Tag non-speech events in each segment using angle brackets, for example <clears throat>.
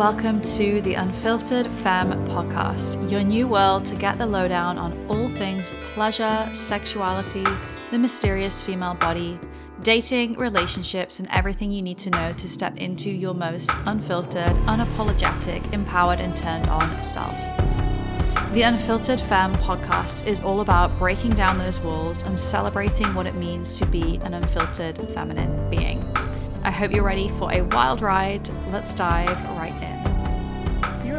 welcome to the Unfiltered Femme podcast, your new world to get the lowdown on all things pleasure, sexuality, the mysterious female body, dating, relationships, and everything you need to know to step into your most unfiltered, unapologetic, empowered, and turned on self. The Unfiltered Femme podcast is all about breaking down those walls and celebrating what it means to be an unfiltered feminine being. I hope you're ready for a wild ride. Let's dive right in.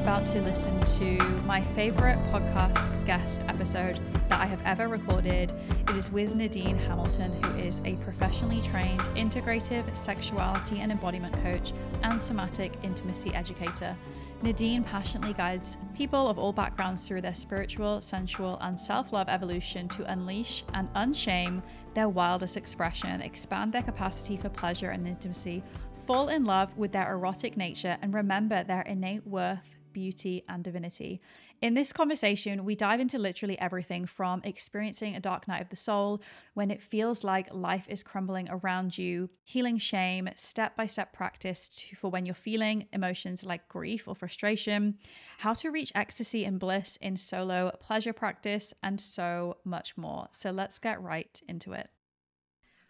About to listen to my favorite podcast guest episode that I have ever recorded. It is with Nadine Hamilton, who is a professionally trained integrative sexuality and embodiment coach and somatic intimacy educator. Nadine passionately guides people of all backgrounds through their spiritual, sensual, and self love evolution to unleash and unshame their wildest expression, expand their capacity for pleasure and intimacy, fall in love with their erotic nature, and remember their innate worth beauty, and divinity. In this conversation, we dive into literally everything from experiencing a dark night of the soul when it feels like life is crumbling around you, healing shame, step by step practice to, for when you're feeling emotions like grief or frustration, how to reach ecstasy and bliss in solo pleasure practice, and so much more. So let's get right into it.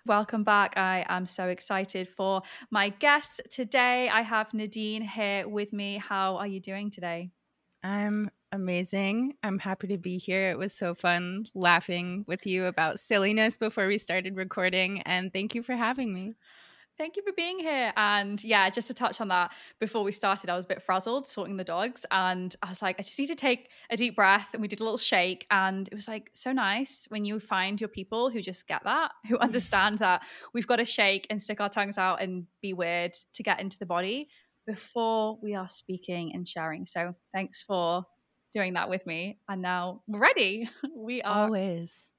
Welcome back. I am so excited for my guest today. I have Nadine here with me. How are you doing today? I'm amazing. I'm happy to be here. It was so fun laughing with you about silliness before we started recording. And thank you for having me. Thank you for being here. And yeah, just to touch on that, before we started, I was a bit frazzled sorting the dogs. And I was like, I just need to take a deep breath. And we did a little shake. And it was like so nice when you find your people who just get that, who mm. understand that we've got to shake and stick our tongues out and be weird to get into the body before we are speaking and sharing. So thanks for doing that with me. And now we're ready. <laughs> We are always.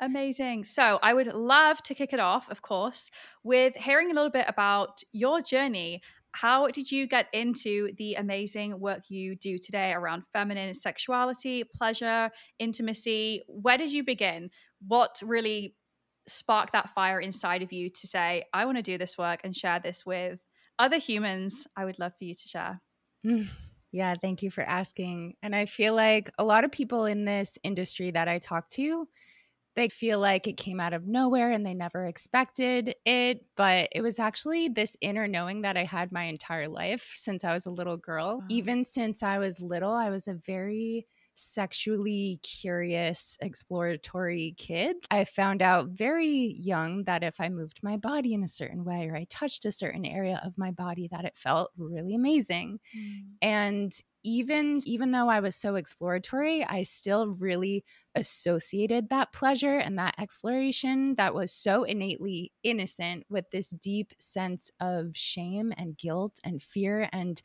Amazing. So, I would love to kick it off, of course, with hearing a little bit about your journey. How did you get into the amazing work you do today around feminine sexuality, pleasure, intimacy? Where did you begin? What really sparked that fire inside of you to say, I want to do this work and share this with other humans? I would love for you to share. Mm, yeah, thank you for asking. And I feel like a lot of people in this industry that I talk to, they feel like it came out of nowhere and they never expected it. But it was actually this inner knowing that I had my entire life since I was a little girl. Wow. Even since I was little, I was a very sexually curious, exploratory kid. I found out very young that if I moved my body in a certain way or I touched a certain area of my body that it felt really amazing. Mm. And even even though I was so exploratory, I still really associated that pleasure and that exploration that was so innately innocent with this deep sense of shame and guilt and fear and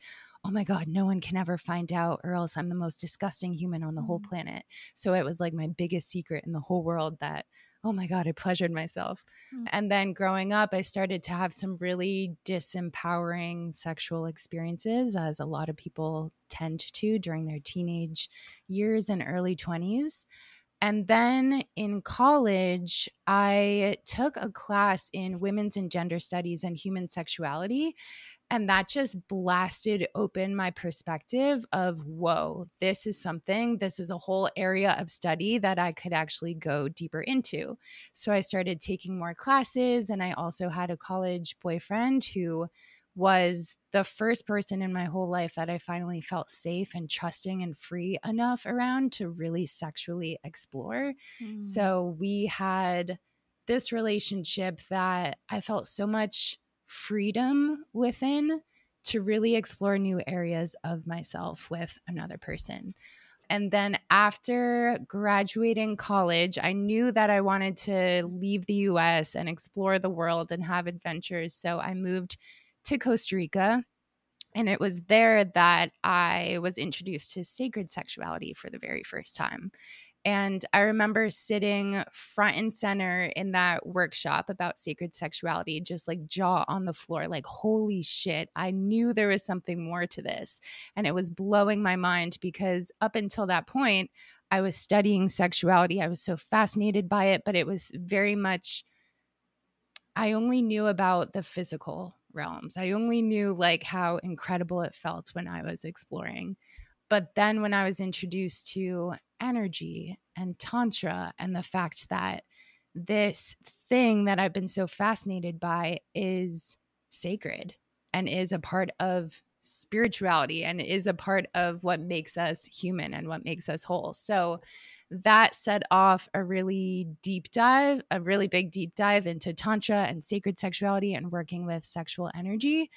oh my God, no one can ever find out, or else I'm the most disgusting human on the whole mm-hmm. planet. So it was like my biggest secret in the whole world that, oh my God, I pleasured myself. Mm-hmm. And then growing up, I started to have some really disempowering sexual experiences, as a lot of people tend to during their teenage years and early 20s. And then in college, I took a class in women's and gender studies and human sexuality. And that just blasted open my perspective of, whoa, this is something, this is a whole area of study that I could actually go deeper into. So I started taking more classes, and I also had a college boyfriend who was the first person in my whole life that I finally felt safe and trusting and free enough around to really sexually explore. Mm. So we had this relationship that I felt so much freedom within to really explore new areas of myself with another person. And then after graduating college, I knew that I wanted to leave the US and explore the world and have adventures. So I moved to Costa Rica. And it was there that I was introduced to sacred sexuality for the very first time. And I remember sitting front and center in that workshop about sacred sexuality, just like jaw on the floor, like, holy shit, I knew there was something more to this. And it was blowing my mind because up until that point, I was studying sexuality. I was so fascinated by it, but it was very much, I only knew about the physical realms. I only knew like how incredible it felt when I was exploring. But then when I was introduced to energy and tantra and the fact that this thing that I've been so fascinated by is sacred and is a part of spirituality and is a part of what makes us human and what makes us whole. So that set off a really deep dive, a really big deep dive into Tantra and sacred sexuality and working with sexual energy.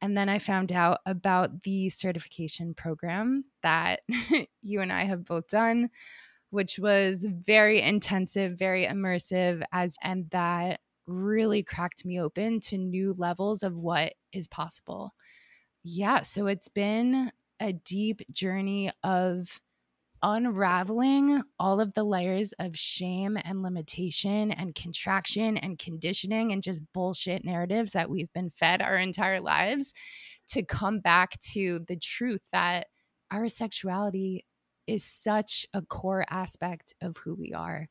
And then I found out about the certification program that <laughs> you and I have both done, which was very intensive, very immersive as and that really cracked me open to new levels of what is possible. Yeah, so it's been a deep journey of unraveling all of the layers of shame and limitation and contraction and conditioning and just bullshit narratives that we've been fed our entire lives to come back to the truth that our sexuality is such a core aspect of who we are.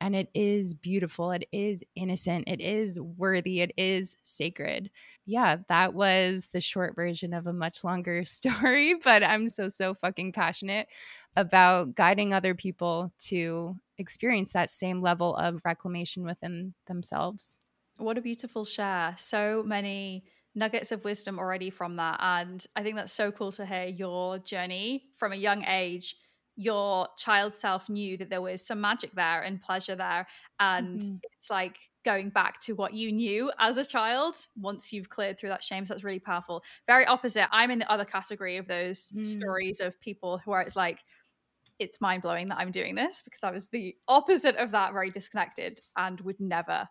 And it is beautiful. It is innocent. It is worthy. It is sacred. Yeah, that was the short version of a much longer <laughs> story, but I'm so, so fucking passionate about guiding other people to experience that same level of reclamation within themselves. What a beautiful share. So many nuggets of wisdom already from that. And I think that's so cool to hear your journey from a young age your child self knew that there was some magic there and pleasure there. And mm-hmm. it's like going back to what you knew as a child once you've cleared through that shame. So that's really powerful. Very opposite. I'm in the other category of those mm. stories of people who are, it's like, it's mind blowing that I'm doing this because I was the opposite of that, very disconnected and would never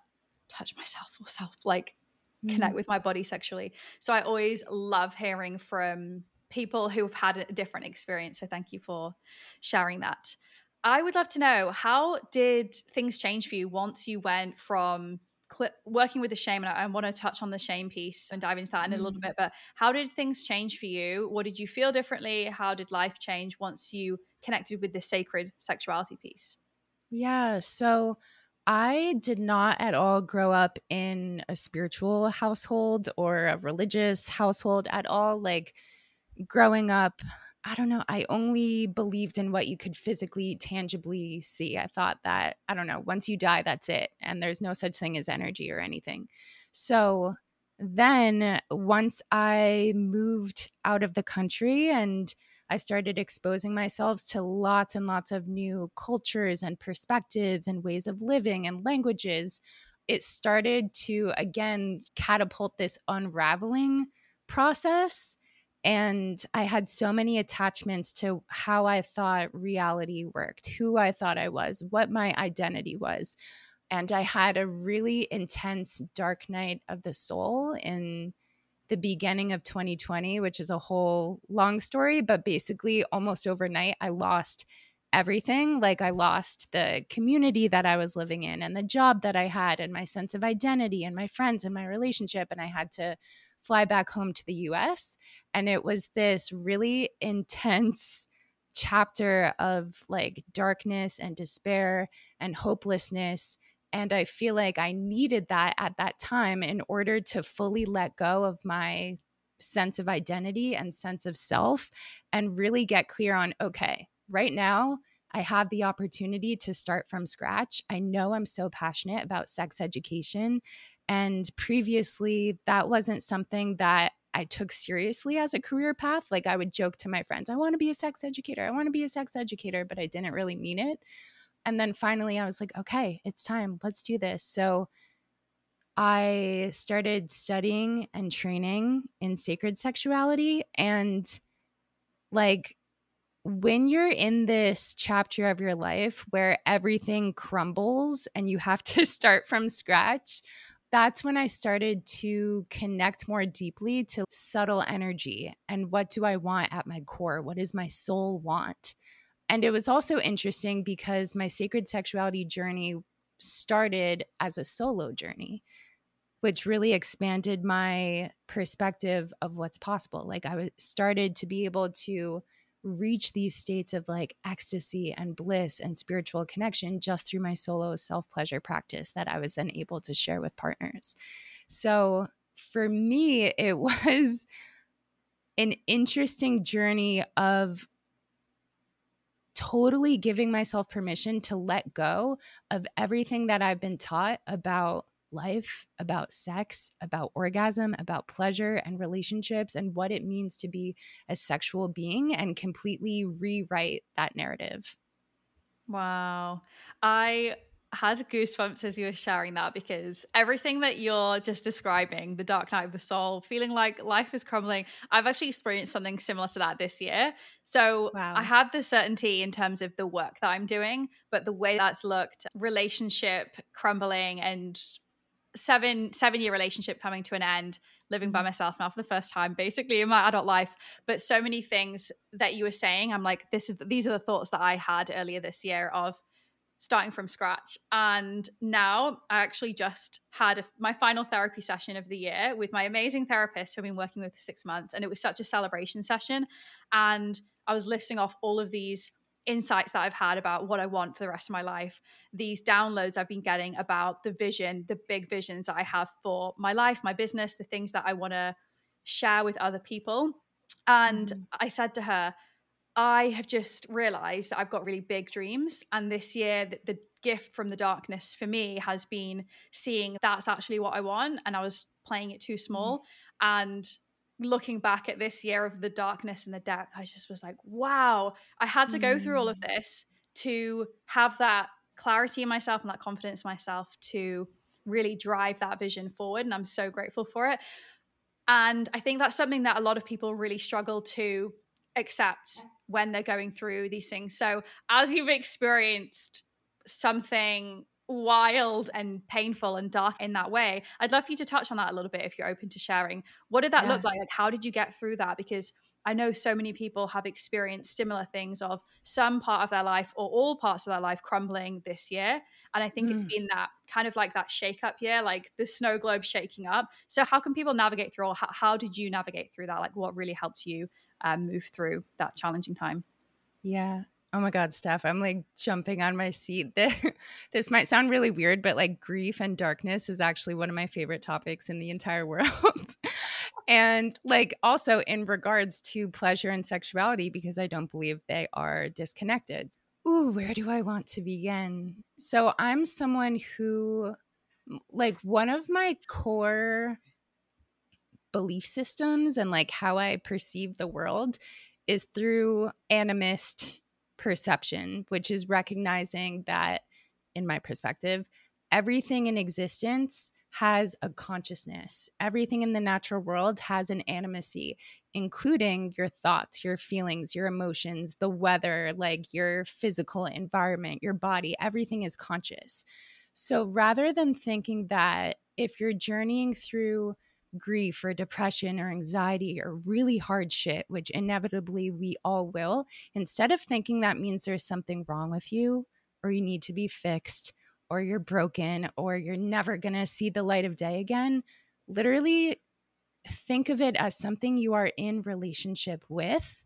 touch myself or self like connect mm. with my body sexually. So I always love hearing from people who've had a different experience. So thank you for sharing that. I would love to know how did things change for you once you went from cl- working with the shame? And I, I, want to touch on the shame piece and dive into that in mm. a little mm. bit. But how did things change for you? What did you feel differently? How did life change once you connected with the sacred sexuality piece? Yeah. So I did not at all grow up in a spiritual household or a religious household at all. Like, growing up, I don't know, I only believed in what you could physically, tangibly see. I thought that, I don't know, once you die, that's it. And there's no such thing as energy or anything. So then once I moved out of the country and I started exposing myself to lots and lots of new cultures and perspectives and ways of living and languages, it started to again catapult this unraveling process and I had so many attachments to how I thought reality worked, who I thought I was, what my identity was. And I had a really intense dark night of the soul in the beginning of 2020, which is a whole long story, but basically almost overnight, I lost everything. Like I lost the community that I was living in and the job that I had and my sense of identity and my friends and my relationship. And I had to fly back home to the US. And it was this really <laughs> intense chapter of like darkness and despair and hopelessness. And I feel like I needed that at that time in order to fully let go of my sense of identity and sense of self and really get clear on okay, right now, I have the opportunity to start from scratch. I know I'm so passionate about sex education and previously, that wasn't something that I took seriously as a career path. Like I would joke to my friends, I want to be a sex educator. I want to be a sex educator, but I didn't really mean it. And then finally, I was like, okay, it's time. Let's do this. So I started studying and training in sacred sexuality. And like, when you're in this chapter of your life where everything crumbles and you have to <laughs> start from scratch, that's when I started to connect more deeply to subtle energy and what do I want at my core? What does my soul want? And it was also interesting because my sacred sexuality journey started as a solo journey, which really expanded my perspective of what's possible. Like I started to be able to reach these states of like ecstasy and bliss and spiritual connection just through my solo self pleasure practice that I was then able to share with partners. So, for me, it <laughs> was an interesting journey of totally giving myself permission to let go of everything that I've been taught about life, about sex, about orgasm, about pleasure and relationships, and what it means to be a sexual being and completely rewrite that narrative. Wow. I had goosebumps as you were sharing that because everything that you're just describing, the dark night of the soul, feeling like life is crumbling, I've actually experienced something similar to that this year. So wow. I had the certainty in terms of the work that I'm doing, but the way that's looked, relationship crumbling and seven seven year relationship coming to an end living by mm-hmm. myself now for the first time basically in my adult life. But so many things that you were saying i'm like this is these are the thoughts that i had earlier this year of starting from scratch. And now i actually just had a, my final therapy session of the year with my amazing therapist who i've been working with for six months and it was such a celebration session. And i was listing off all of these insights that I've had about what I want for the rest of my life, these downloads I've been getting about the vision, the big visions that I have for my life, my business, the things that I want to share with other people. And mm. I said to her, I have just realized I've got really big dreams. And this year, the, the, gift from the darkness for me has been seeing that's actually what I want. And I was playing it too small. Mm. And looking back at this year of the darkness and the depth, I just was like, wow, I had to go through all of mm. this to have that clarity in myself and that confidence in myself to really drive that vision forward. And I'm so grateful for it. And I think that's something that a lot of people really struggle to accept when they're going through these things. So, as you've experienced something wild and painful and dark in that way. I'd love for you to touch on that a little bit if you're open to sharing. What did that yeah. look like? Like, how did you get through that? Because I know so many people have experienced similar things of some part of their life or all parts of their life crumbling this year. And I think mm. it's been that kind of like that shake up year, like the snow globe shaking up. So, how can people navigate through, or how, how did you navigate through that? Like, what really helped you um, move through that challenging time? Yeah. Oh my God, Steph, I'm like jumping on my seat. <laughs> this might sound really weird, but like grief and darkness is actually one of my favorite topics in the entire <laughs> world. and like also in regards to pleasure and sexuality, because I don't believe they are disconnected. Ooh, where do I want to begin? So I'm someone who, like, one of my core belief systems and like how I perceive the world is through animist perception, which is recognizing that, in my perspective, everything in existence has a consciousness. Everything in the natural world has an animacy, including your thoughts, your feelings, your emotions, the weather, like your physical environment, your body. Everything is conscious. So rather than thinking that if you're journeying through grief or depression or anxiety or really hard shit, which inevitably we all will, instead of thinking that means there's something wrong with you or you need to be fixed or you're broken or you're never going to see the light of day again, literally think of it as something you are in relationship with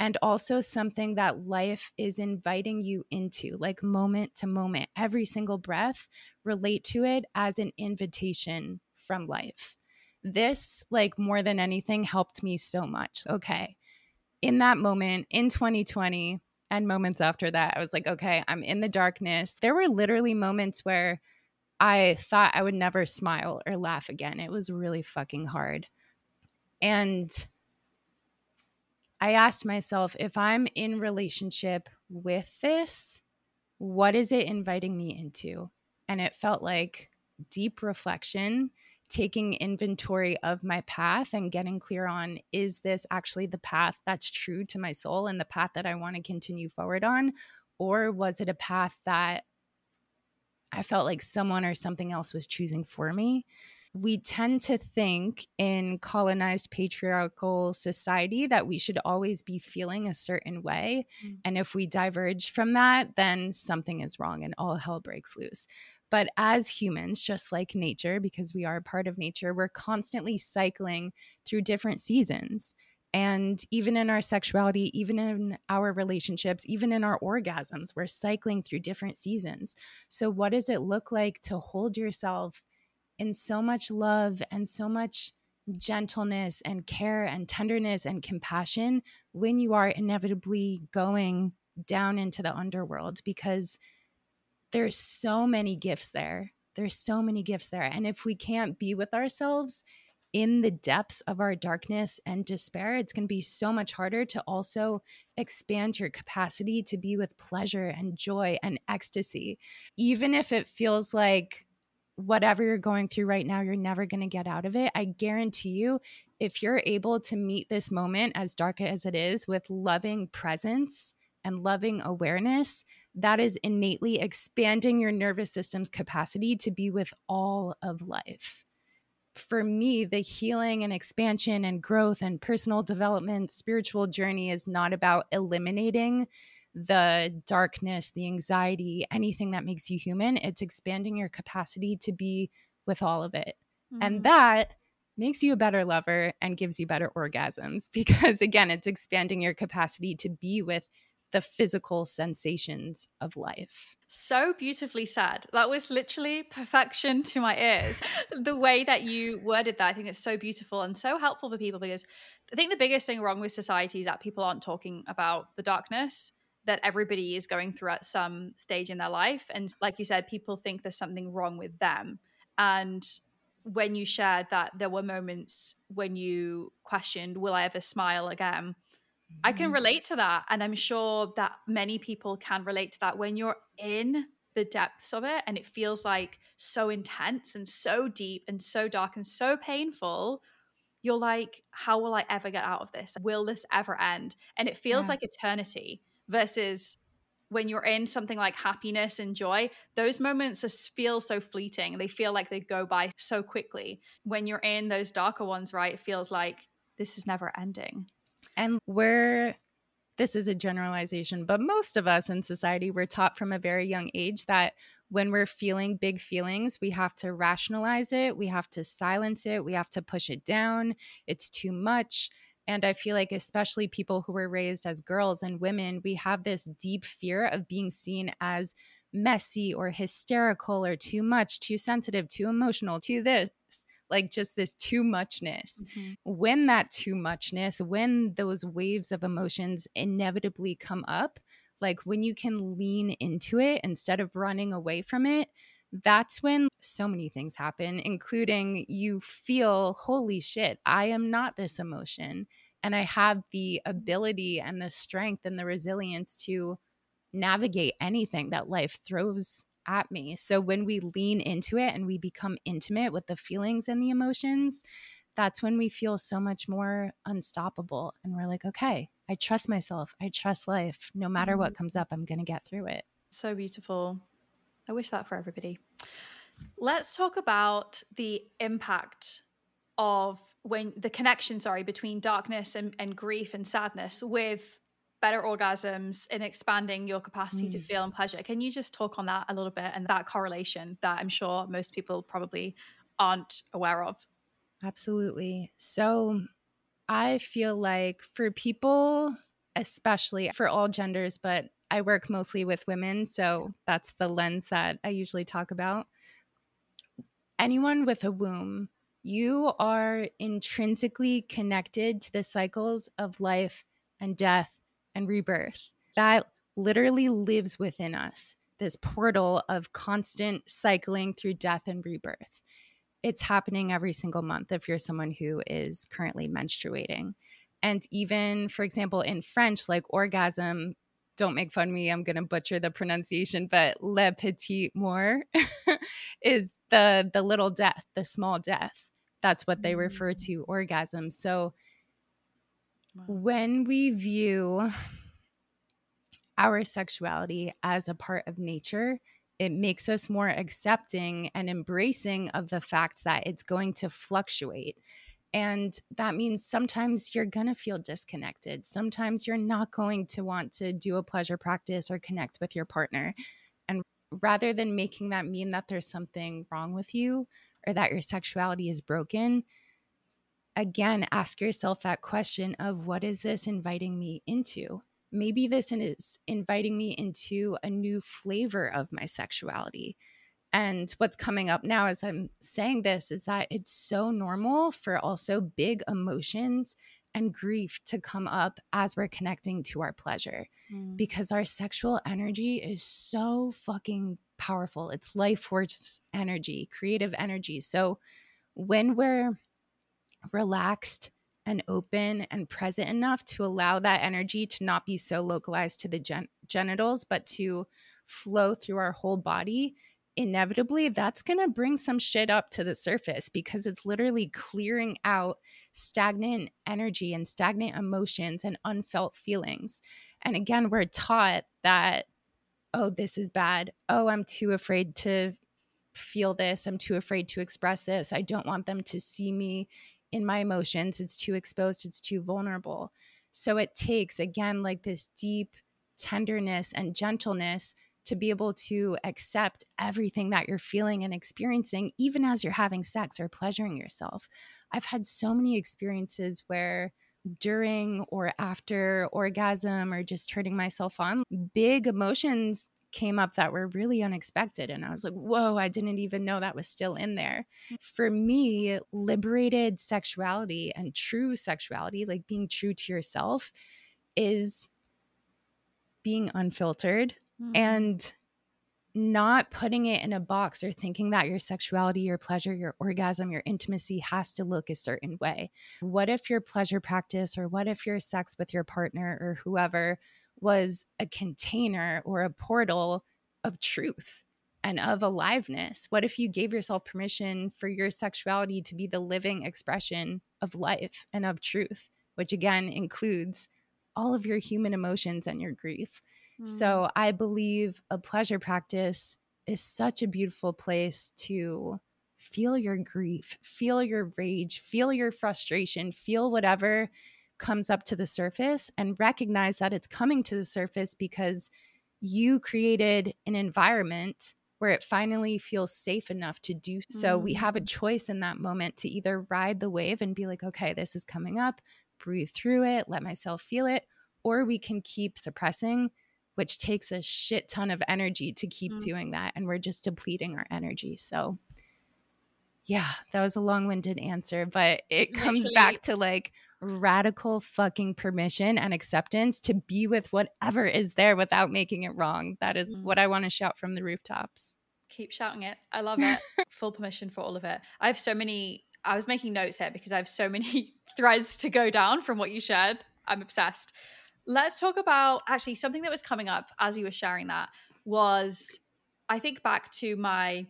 and also something that life is inviting you into, like moment to moment, every single breath, relate to it as an invitation from life this like more than anything helped me so much. Okay in that moment in 2020 and moments after that i was like okay i'm in the darkness. There were literally moments where i thought i would never smile or laugh again. It was really fucking hard. And i asked myself if i'm in relationship with this what is it inviting me into? And it felt like deep reflection taking inventory of my path and getting clear on is this actually the path that's true to my soul and the path that I want to continue forward on? Or was it a path that I felt like someone or something else was choosing for me? We tend to think in colonized patriarchal society that we should always be feeling a certain way. Mm. And if we diverge from that, then something is wrong and all hell breaks loose. But as humans, just like nature, because we are a part of nature, we're constantly cycling through different seasons. And even in our sexuality, even in our relationships, even in our orgasms, we're cycling through different seasons. So, what does it look like to hold yourself in so much love and so much gentleness and care and tenderness and compassion when you are inevitably going down into the underworld because there's so many gifts there. There's so many gifts there. And if we can't be with ourselves in the depths of our darkness and despair, it's going to be so much harder to also expand your capacity to be with pleasure and joy and ecstasy. Even if it feels like whatever you're going through right now, you're never going to get out of it. I guarantee you, if you're able to meet this moment, as dark as it is, with loving presence and loving awareness, that is innately expanding your nervous system's capacity to be with all of life. For me, the healing and expansion and growth and personal development, spiritual journey is not about eliminating the darkness, the anxiety, anything that makes you human. It's expanding your capacity to be with all of it. Mm-hmm. And that makes you a better lover and gives you better orgasms <laughs> because, again, it's expanding your capacity to be with the physical sensations of life. So beautifully said. That was literally perfection to my ears. <laughs> the way that you worded that, I think it's so beautiful and so helpful for people because I think the biggest thing wrong with society is that people aren't talking about the darkness that everybody is going through at some stage in their life. And like you said, people think there's something wrong with them. And when you shared that there were moments when you questioned, Will I ever smile again? I can mm-hmm. relate to that. And I'm sure that many people can relate to that when you're in the depths of it and it feels like so intense and so deep and so dark and so painful. You're like, how will I ever get out of this? Will this ever end? And it feels yeah. like eternity versus when you're in something like happiness and joy, those moments just feel so fleeting. They feel like they go by so quickly. When you're in those darker ones, right, it feels like this is never ending. And we're, this is a generalization, but most of us in society, we're taught from a very young age that when we're feeling big feelings, we have to rationalize it, we have to silence it, we have to push it down. It's too much. And I feel like, especially people who were raised as girls and women, we have this deep fear of being seen as messy or hysterical or too much, too sensitive, too emotional, too this like just this too muchness. Mm-hmm. When that too muchness, when those waves of emotions inevitably come up, like when you can lean into it instead of running away from it, that's when so many things happen, including you feel, holy shit, I am not this emotion. And I have the ability and the strength and the resilience to navigate anything that life throws at me. So when we lean into it and we become intimate with the feelings and the emotions, that's when we feel so much more unstoppable. And we're like, okay, I trust myself. I trust life. No matter what mm-hmm. comes up, I'm going to get through it. So beautiful. I wish that for everybody. Let's talk about the impact of when the connection, sorry, between darkness and, and grief and sadness with better orgasms and expanding your capacity mm. to feel and pleasure. Can you just talk on that a little bit and that correlation that I'm sure most people probably aren't aware of? Absolutely. So I feel like for people, especially for all genders, but I work mostly with women. So that's the lens that I usually talk about. Anyone with a womb, you are intrinsically connected to the cycles of life and death and rebirth that literally lives within us this portal of constant cycling through death and rebirth. It's happening every single month if you're someone who is currently menstruating. And even, for example, in French, like orgasm, don't make fun of me, I'm going to butcher the pronunciation, but le petit mort <laughs> is the the little death, the small death. That's what they refer mm. to orgasm. So when we view our sexuality as a part of nature, it makes us more accepting and embracing of the fact that it's going to fluctuate. And that means sometimes you're going to feel disconnected. Sometimes you're not going to want to do a pleasure practice or connect with your partner. And rather than making that mean that there's something wrong with you or that your sexuality is broken, again, ask yourself that question of what is this inviting me into? Maybe this is inviting me into a new flavor of my sexuality. And what's coming up now as I'm saying this is that it's so normal for also big emotions and grief to come up as we're connecting to our pleasure mm. because our sexual energy is so fucking powerful. It's life force energy, creative energy. So when we're relaxed and open and present enough to allow that energy to not be so localized to the gen- genitals, but to flow through our whole body, inevitably that's going to bring some shit up to the surface because it's literally clearing out stagnant energy and stagnant emotions and unfelt feelings. And again, we're taught that, oh, this is bad. Oh, I'm too afraid to feel this. I'm too afraid to express this. I don't want them to see me in my emotions. It's too exposed, it's too vulnerable. So it takes, again, like this deep tenderness and gentleness to be able to accept everything that you're feeling and experiencing, even as you're having sex or pleasuring yourself. I've had so many experiences where during or after orgasm or just turning myself on, big emotions came up that were really unexpected. And I was like, whoa, I didn't even know that was still in there. Mm. For me, liberated sexuality and true sexuality, like being true to yourself, is being unfiltered mm-hmm. and not putting it in a box or thinking that your sexuality, your pleasure, your orgasm, your intimacy has to look a certain way. What if your pleasure practice or what if your sex with your partner or whoever was a container or a portal of truth and of aliveness? What if you gave yourself permission for your sexuality to be the living expression of life and of truth, which again includes all of your human emotions and your grief? So mm. I believe a pleasure practice is such a beautiful place to feel your grief, feel your rage, feel your frustration, feel whatever comes up to the surface and recognize that it's coming to the surface because you created an environment where it finally feels safe enough to do so. Mm. We have a mm. choice in that moment to either ride the wave and be like, okay, this is coming up, breathe through it, let myself feel it, or we can keep suppressing which takes a shit ton of energy to keep mm. doing that. And we're just depleting our energy. So, yeah, that was a long winded answer, but it comes back to like radical fucking permission and acceptance to be with whatever is there without making it wrong. That is mm. what I want to shout from the rooftops. Keep shouting it. I love it. <laughs> Full permission for all of it. I have so many, I was making notes here because I have so many <laughs> threads to go down from what you shared. I'm obsessed. Let's talk about actually something that was coming up as you were sharing that was I think back to my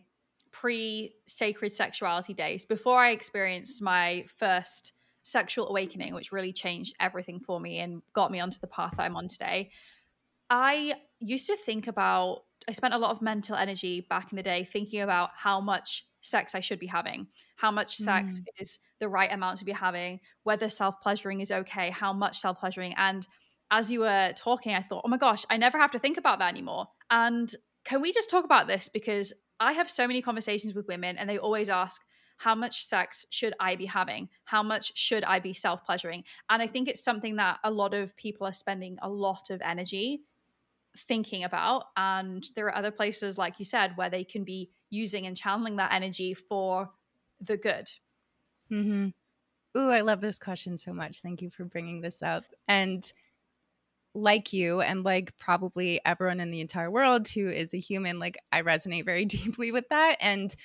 pre sacred sexuality days before I experienced my first sexual awakening, which really changed everything for me and got me onto the path I'm on today. I used to think about, I spent a lot of mental energy back in the day thinking about how much sex I should be having, how much sex mm. is the right amount to be having, whether self pleasuring is okay, how much self pleasuring. And as you were talking, I thought, oh my gosh, I never have to think about that anymore. And can we just talk about this? Because I have so many conversations with women and they always ask, how much sex should I be having? How much should I be self pleasuring? And I think it's something that a lot of people are spending a lot of energy thinking about. And there are other places, like you said, where they can be using and channeling that energy for the good. Mm-hmm. Ooh, I love this question so much. Thank you for bringing this up. And like you and like probably everyone in the entire world who is a human, like I resonate very <laughs> deeply with that. And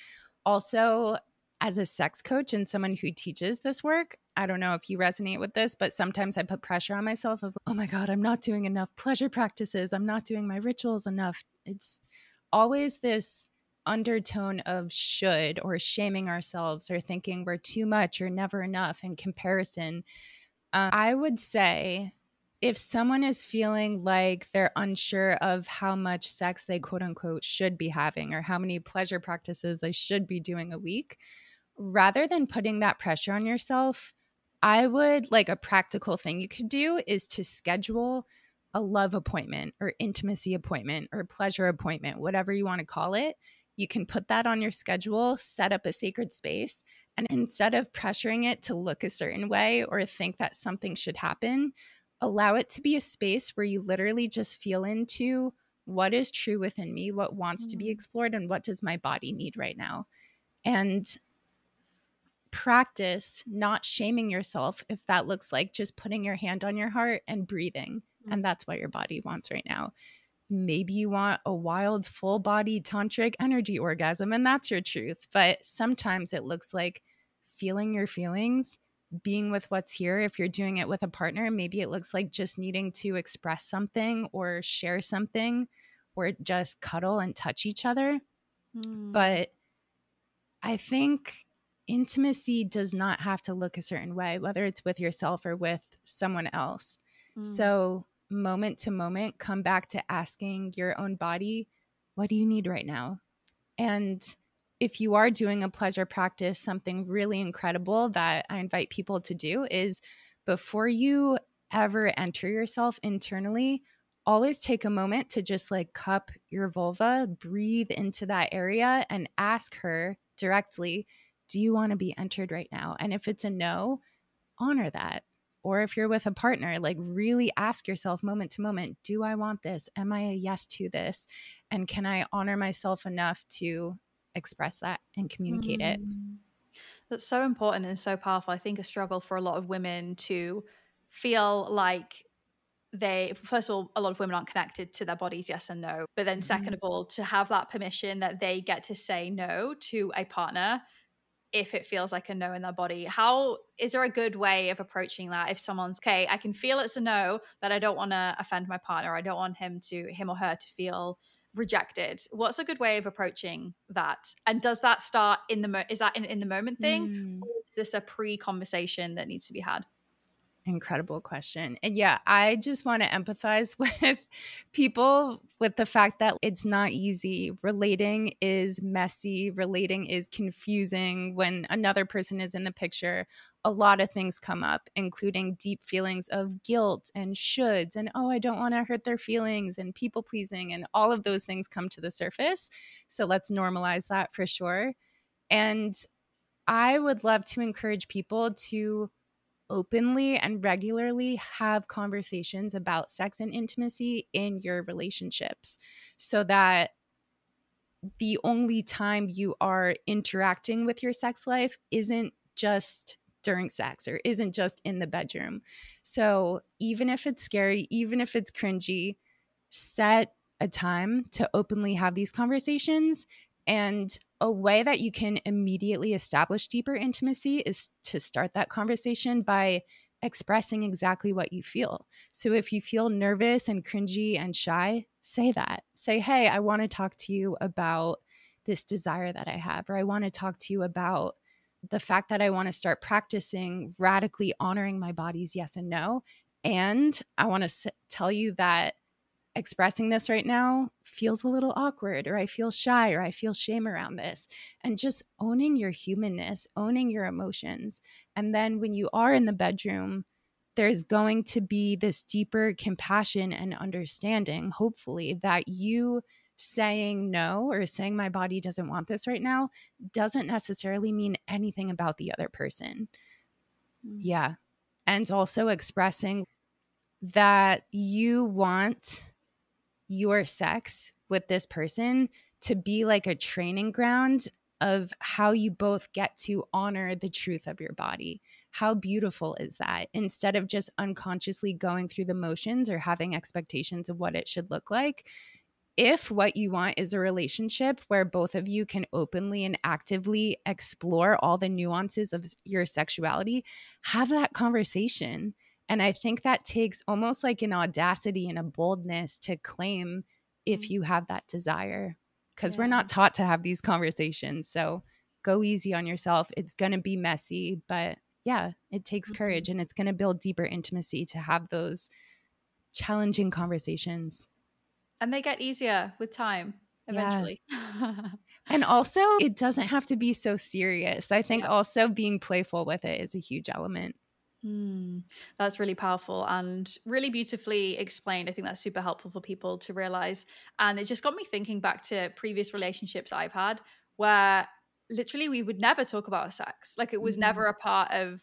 also, as a sex coach and someone who teaches this work, I don't know if you resonate with this, but sometimes I put pressure on myself of, oh my God, I'm not doing enough pleasure practices. I'm not doing my rituals enough. It's always this undertone of should or shaming ourselves or thinking we're too much or never enough in comparison. Um, I would say if someone is feeling like they're unsure of how much sex they quote unquote should be having or how many pleasure practices they should be doing a week, rather than putting that pressure on yourself, I would like a practical thing you could do is to schedule a love appointment or intimacy appointment or pleasure appointment, whatever you want to call it. You can put that on your schedule, set up a sacred space, and instead of pressuring it to look a certain way or think that something should happen, allow it to be a space where you literally just feel into what is true within me, what wants mm. to be mm. explored, and what does my body need right now. And practice not shaming yourself if that looks like just putting your hand on your heart and breathing. Mm. And that's what your body wants right now. Maybe you want a wild, full body tantric energy orgasm, and that's your truth. But sometimes it looks like feeling your feelings, being with what's here. If you're doing it with a partner, maybe it looks like just needing to express something or share something or just cuddle and touch each other. Mm. But I think intimacy does not have to look a certain way, whether it's with yourself or with someone else. Mm. So, moment to moment, come back to asking your own body, what do you need right now? And if you are doing a pleasure practice, something really incredible that I invite people to do is before you ever enter yourself internally, always take a moment to just like cup your vulva, breathe into that area, and ask her directly, Do you want to be entered right now? And if it's a no, honor that. Or if you're with a partner, like really ask yourself moment to moment, Do I want this? Am I a yes to this? And can I honor myself enough to express that and communicate mm. it? That's so important and so powerful. I think a struggle for a lot of women to feel like they first of all a lot of women aren't connected to their bodies yes and no but then second mm-hmm. of all to have that permission that they get to say no to a partner if it feels like a no in their body how is there a good way of approaching that if someone's okay i can feel it's a no but i don't want to offend my partner i don't want him to him or her to feel rejected. What's a good way of approaching that? And does that start in the mo- is that in, in the moment thing? Mm. or is this a pre-conversation that needs to be had Incredible question. And yeah, I just want to empathize <laughs> with people with the fact that it's not easy. Relating is messy, relating is confusing. When another person is in the picture, a lot of things come up, including deep feelings of guilt and shoulds, and oh, I don't want to hurt their feelings, and people pleasing, and all of those things come to the surface. So let's normalize that for sure. And I would love to encourage people to openly and regularly have conversations about sex and intimacy in your relationships so that the only time you are interacting with your sex life isn't just during sex or isn't just in the bedroom. So, even if it's scary, even if it's cringy, set a time to openly have these conversations and a way that you can immediately establish deeper intimacy is to start that conversation by expressing exactly what you feel. So if you feel nervous and cringy and shy, say that. Say, hey, I want to talk to you about this desire that I have, or I want to talk to you about the fact that I want to start practicing radically honoring my body's yes and no. And I want to s- tell you that expressing this right now feels a little awkward, or I feel shy, or I feel shame around this. And just owning your humanness, owning your emotions. And then when you are in the bedroom, there's going to be this deeper compassion and understanding, hopefully, that you saying no or saying my body doesn't want this right now doesn't necessarily mean anything about the other person. Mm. Yeah. And also expressing that you want your sex with this person to be like a training ground of how you both get to honor the truth of your body. How beautiful is that? Instead of just unconsciously going through the motions or having expectations of what it should look like, if what you want is a relationship where both of you can openly and actively explore all the nuances of your sexuality, have that conversation and I think that takes almost like an audacity and a boldness to claim if mm. you have that desire, because yeah. we're not taught to have these conversations. So go easy on yourself. It's going to be messy, but yeah, it takes mm-hmm. courage and it's going to build deeper intimacy to have those challenging conversations. And they get easier with time eventually. Yeah. <laughs> and also, it doesn't have to be so serious. I think yeah. also being playful with it is a huge element. Mm, that's really powerful and really beautifully explained. I think that's super helpful for people to realize. And it just got me thinking back to previous relationships I've had where literally we would never talk about sex. Like it was mm-hmm. never a part of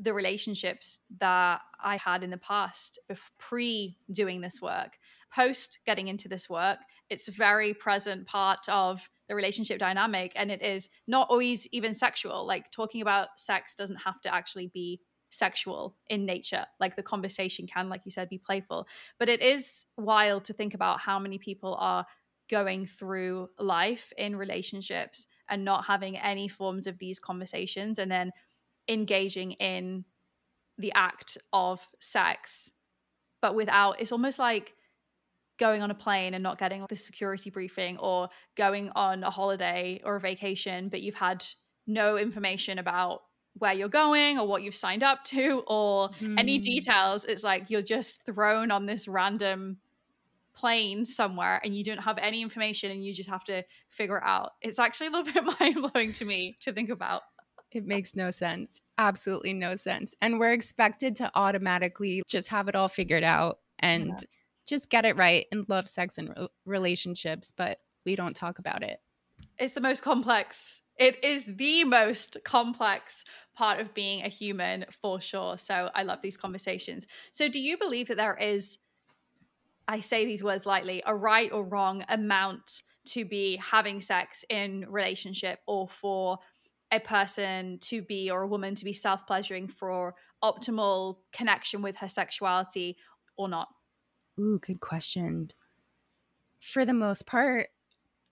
the relationships that I had in the past pre doing this work. post getting into this work, it's a very present part of the relationship dynamic. And it is not always even sexual. Like talking about sex doesn't have to actually be sexual in nature. Like the conversation can, like you said, be playful. But it is wild to think about how many people are going through life in relationships and not having any forms of these conversations and then engaging in the act of sex but without it's almost like going on a plane and not getting the security briefing or going on a holiday or a vacation but you've had no information about where you're going or what you've signed up to or mm. any details it's like you're just thrown on this random plane somewhere and you don't have any information and you just have to figure it out it's actually a little <laughs> bit mind-blowing to me to think about it makes no sense. Absolutely no sense. And we're expected to automatically just have it all figured out and yeah. just get it right and love sex and re- relationships, but we don't talk about it. It's the most complex. It is the most complex part of being a human for sure. So I love these conversations. So, do you believe that there is, I say these words lightly, a right or wrong amount to be having sex in relationship or for a person to be or a woman to be self pleasuring for optimal connection with her sexuality or not? Ooh, good question. For the most part,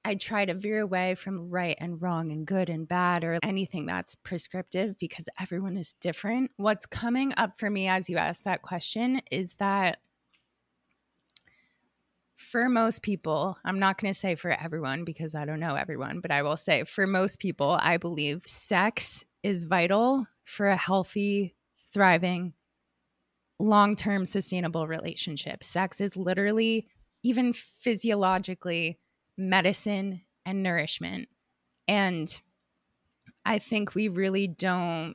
I try to veer away from right and wrong and good and bad or anything that's prescriptive because everyone is different. What's coming up for me as you ask that question is that for most people, I'm not going to say for everyone because I don't know everyone, but I will say for most people, I believe sex is vital for a healthy, thriving, long term sustainable relationship. Sex is literally, even physiologically, medicine and nourishment. And I think we really don't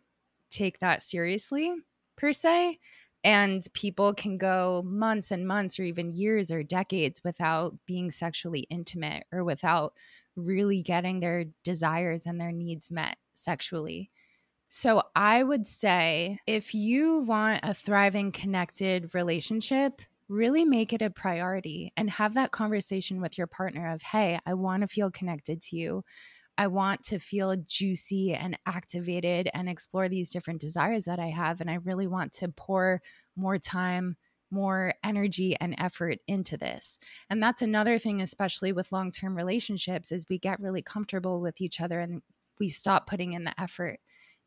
take that seriously per se. And people can go months and months or even years or decades without being sexually intimate or without really getting their desires and their needs met sexually. So I would say if you want a thriving, connected relationship, really make it a priority and have that conversation with your partner of, hey, I want to feel connected to you. I want to feel juicy and activated and explore these different desires that I have. And I really want to pour more time, more energy and effort into this. And that's another thing, especially with long term relationships, is we get really comfortable with each other and we stop putting in the effort.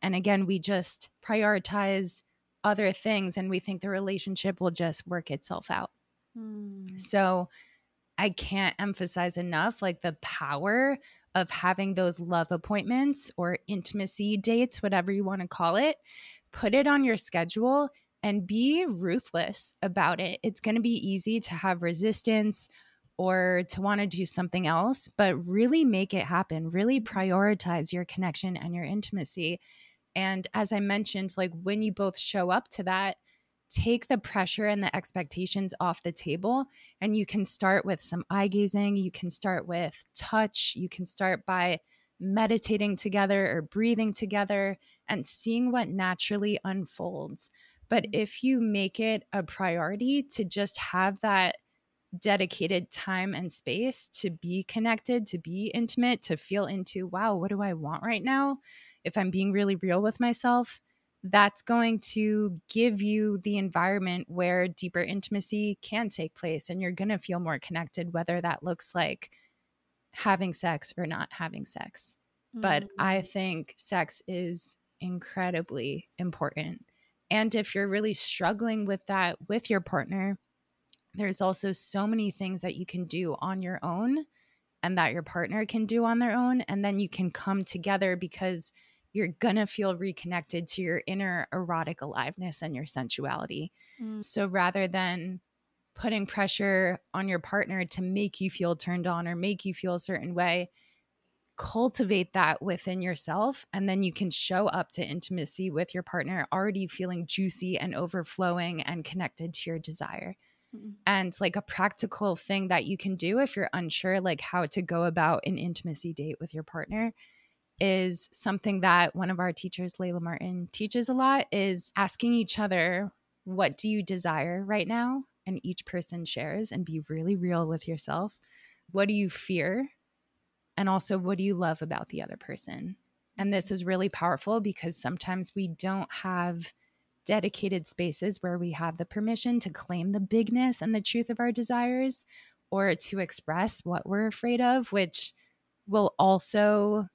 And again, we just prioritize other things and we think the relationship will just work itself out. Hmm. So, I can't emphasize enough like the power of having those love appointments or intimacy dates, whatever you want to call it. Put it on your schedule and be ruthless about it. It's going to be easy to have resistance or to want to do something else, but really make it happen. Really prioritize your connection and your intimacy. And as I mentioned, like when you both show up to that, take the pressure and the expectations off the table. And you can start with some eye gazing, you can start with touch, you can start by meditating together or breathing together and seeing what naturally unfolds. But mm-hmm. if you make it a priority to just have that dedicated time and space to be connected, to be intimate, to feel into, wow, what do I want right now? If I'm being really real with myself, that's going to give you the environment where deeper intimacy can take place and you're going to feel more connected, whether that looks like having sex or not having sex. Mm-hmm. But I mm. think sex is incredibly important. And if you're really struggling with that with your partner, there's also so many things that you can do on your own and that your partner can do on their own. And then you can come together because you're gonna feel reconnected to your inner erotic aliveness and your sensuality. Mm. So rather than putting pressure on your partner to make you feel turned on or make you feel a certain way, cultivate that within yourself. And then you can show up to intimacy with your partner already feeling juicy and overflowing and connected to your desire. And like a practical thing that you can do if you're unsure, like how to go about an intimacy date with your partner is something that one of our teachers, Layla Martin, teaches a lot is asking each other, what do you desire right now? and each person shares and be really real with yourself. What do you fear? And also, what do you love about the other person? And this mm-hmm. is really powerful because sometimes we don't have dedicated spaces where we have the permission to claim the bigness and the truth of our desires or to express what we're afraid of, which will also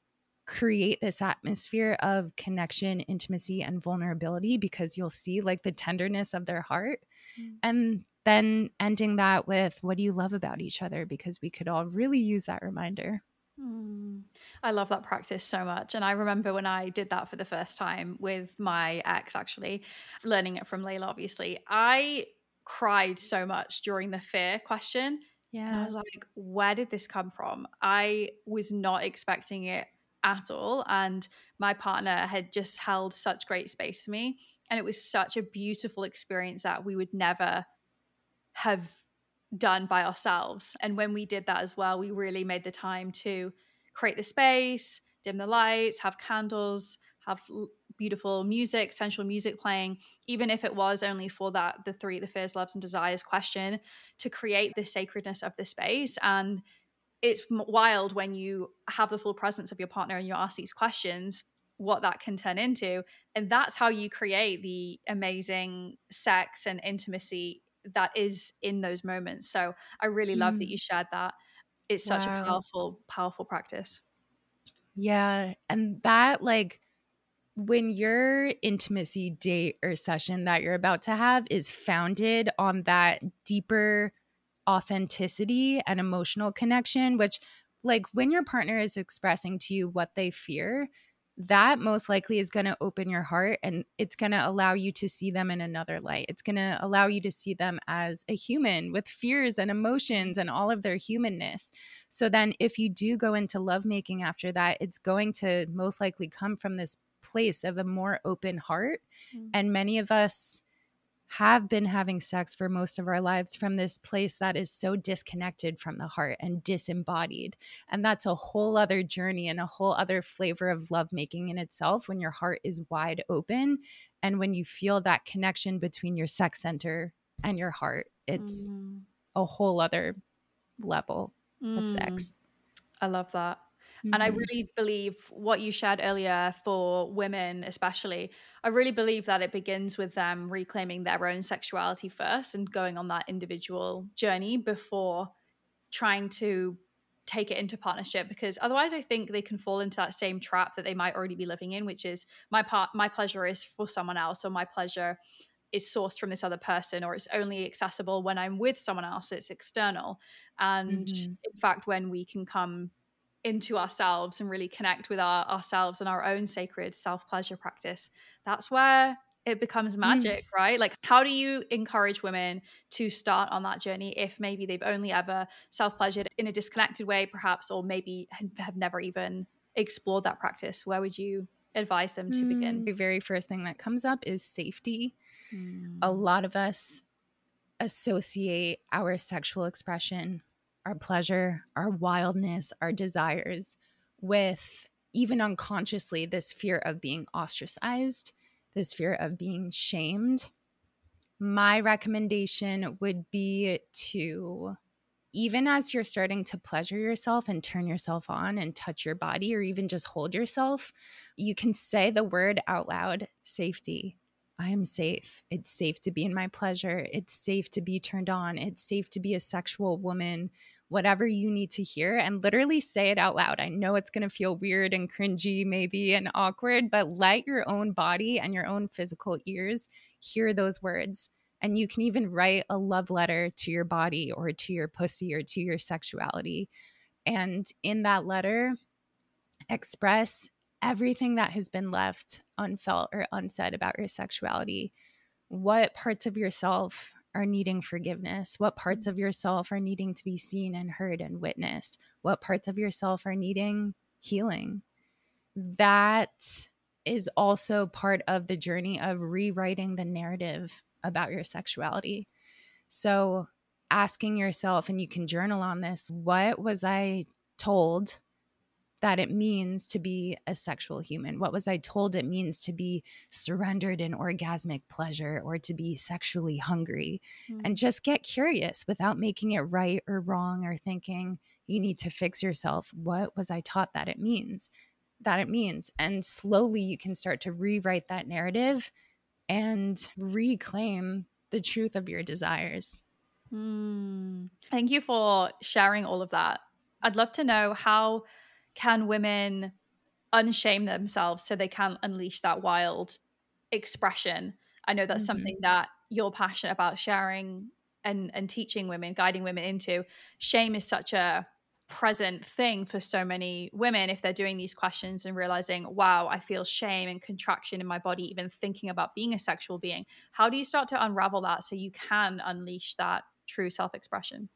create this atmosphere of connection, intimacy, and vulnerability because you'll see like the tenderness of their heart. Mm. And then ending that with what do you love about each other? Because we could all really use that reminder. Mm. I love that practice so much. And I remember when I did that for the first time with my ex, actually, learning it from Layla, obviously, I cried so much during the fear question. Yeah. And I was like, where did this come from? I was not expecting it at all. And my partner had just held such great space for me. And it was such a beautiful experience that we would never have done by ourselves. And when we did that as well, we really made the time to create the space, dim the lights, have candles, have beautiful music, sensual music playing, even if it was only for that the three, the fears, loves, and desires question, to create the sacredness of the space. And it's wild when you have the full presence of your partner and you ask these questions what that can turn into and that's how you create the amazing sex and intimacy that is in those moments so i really love mm. that you shared that it's such wow. a powerful powerful practice yeah and that like when your intimacy date or session that you're about to have is founded on that deeper authenticity and emotional connection, which, like, when your partner is expressing to you what they fear, that most likely is going to open your heart and it's going to allow you to see them in another light. It's going to allow you to see them as a human with fears and emotions and all of their humanness. So then, if you do go into lovemaking after that, it's going to most likely come from this place of a more open heart. Mm-hmm. And many of us have been having sex for most of our lives from this place that is so disconnected from the heart and disembodied. And that's a whole other journey and a whole other flavor of lovemaking in itself when your heart is wide open and when you feel that connection between your sex center and your heart. It's mm. a whole other level mm. of sex. I love that. Mm-hmm. And I mm-hmm. really believe what you shared earlier for women, especially, I really believe that it begins with them reclaiming their own sexuality first and going on that individual journey before trying to take it into partnership because otherwise I think they can fall into that same trap that they might already be living in which is my part my pleasure is for someone else or my pleasure is sourced from this other person or it's only accessible when I'm with someone else it's external and mm-hmm. in fact when we can come into ourselves and really connect with our, ourselves and our own sacred self pleasure practice, that's where it becomes mm. magic, mm. right? Like, how do you encourage women to start on that journey if maybe they've only ever self pleasured in a disconnected way, perhaps, or maybe have never even explored that practice? Where would you advise them to mm. begin? The very first thing that comes up is safety. Mm. A lot of us associate our sexual expression our pleasure, our wildness, our desires with even unconsciously this fear of being ostracized, this fear of being shamed. My recommendation would be to, even as you're starting to pleasure yourself and turn yourself on and touch your body or even just hold yourself, you can say the word out loud safety, I am safe. It's safe to be in my pleasure. It's safe to be turned on. It's safe to be a sexual woman, whatever you need to hear, and literally say it out loud. I know it's going to feel weird and cringy, maybe, and awkward, but let your own body and your own physical ears hear those words. And you can even write a love letter to your body or to your pussy or to your sexuality. And in that letter, express everything that has been left unfelt or unsaid about your sexuality. What parts of yourself are needing forgiveness? What parts mm-hmm. of yourself are needing to be seen and heard and witnessed? What parts of yourself are needing healing? That is also part of the journey of rewriting the narrative about your sexuality. So, asking yourself, and you can journal on this what was I told that it means to be a sexual human? What was I told it means to be surrendered in orgasmic pleasure or to be sexually hungry? Mm. And just get curious without making it right or wrong or thinking you need to fix yourself. What was I taught that it means? That it means. And slowly you can start to rewrite that narrative and reclaim the truth of your desires. Mm. Thank you for sharing all of that. I'd love to know how can women unshame themselves so they can unleash that wild expression. I know that's mm-hmm. something that you're passionate about sharing and and teaching women, guiding women into. Shame is such a present thing for so many women if they're doing these questions and realizing, wow, I feel shame and contraction in my body, even thinking about being a sexual being. How do you start to unravel that so you can unleash that true self expression?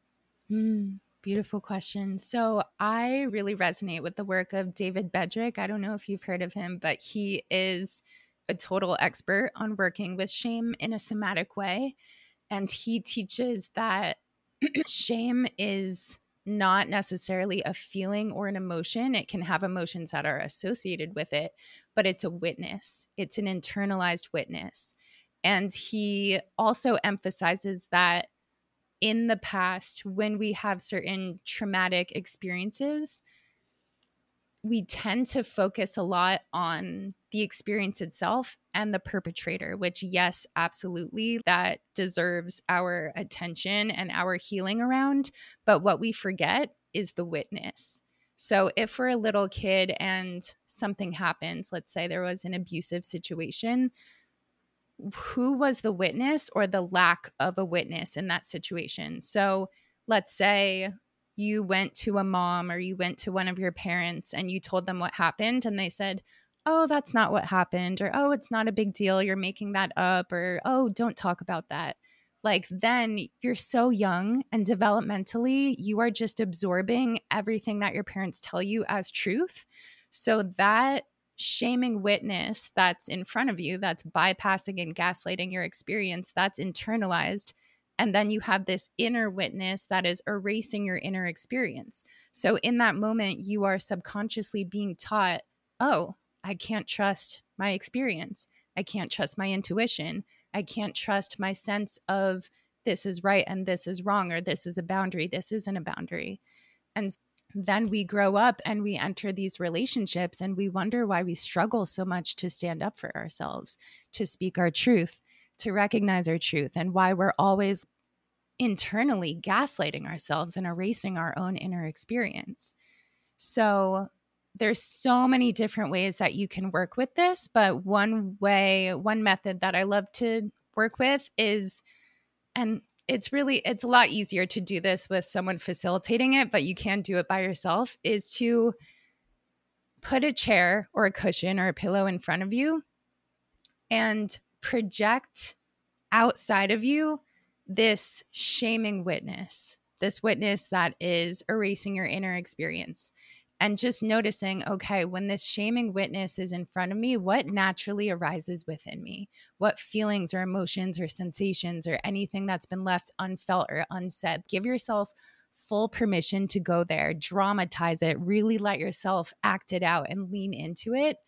Mm, beautiful question. So, I really resonate with the work of David Bedrick. I don't know if you've heard of him, but he is a total expert on working with shame in a somatic way. And he teaches that <clears throat> shame is not necessarily a feeling or an emotion. It can have emotions that are associated with it, but it's a witness, it's an internalized witness. And he also emphasizes that in the past, when we have certain traumatic experiences, we tend to focus a lot on the experience itself and the perpetrator, which, yes, absolutely, that deserves our attention and our healing around. But what we forget is the witness. So, if we're a little kid and something happens, let's say there was an abusive situation, who was the witness or the lack of a witness in that situation? So, let's say you went to a mom or you went to one of your parents and you told them what happened and they said, Oh, that's not what happened, or Oh, it's not a big deal. You're making that up, or Oh, don't talk about that. Like, then you're so young and developmentally, you are just absorbing everything that your parents tell you as truth. So, that shaming witness that's in front of you, that's bypassing and gaslighting your experience, that's internalized and then you have this inner witness that is erasing your inner experience. So in that moment, you are subconsciously being taught, oh, I can't trust my experience. I can't trust my intuition. I can't trust my sense of this is right and this is wrong, or this is a boundary, this isn't a boundary. And then we grow up and we enter these relationships and we wonder why we struggle so much to stand up for ourselves, to speak our truth, to recognize our truth and why we're always internally gaslighting ourselves and erasing our own inner experience. So there's so many different ways that you can work with this, but one way, one method that I love to work with is and it's really it's a lot easier to do this with someone facilitating it, but you can do it by yourself is to put a chair or a cushion or a pillow in front of you and project outside of you this shaming witness, this witness that is erasing your inner experience. And just noticing, okay, when this shaming witness is in front of me, what naturally arises within me? What feelings or emotions or sensations or anything that's been left unfelt or unsaid? Give yourself full permission to go there, dramatize it, really let yourself act it out and lean into it.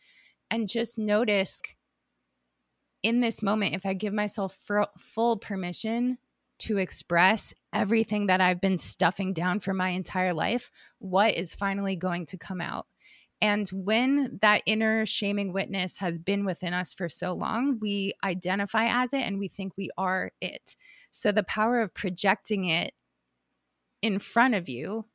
And just notice in this moment, if I give myself full permission to express everything that I've been stuffing down for my entire life, what is finally going to come out? And when that inner shaming witness has been within us for so long, we identify as it and we think we are it. So the power of projecting it in front of you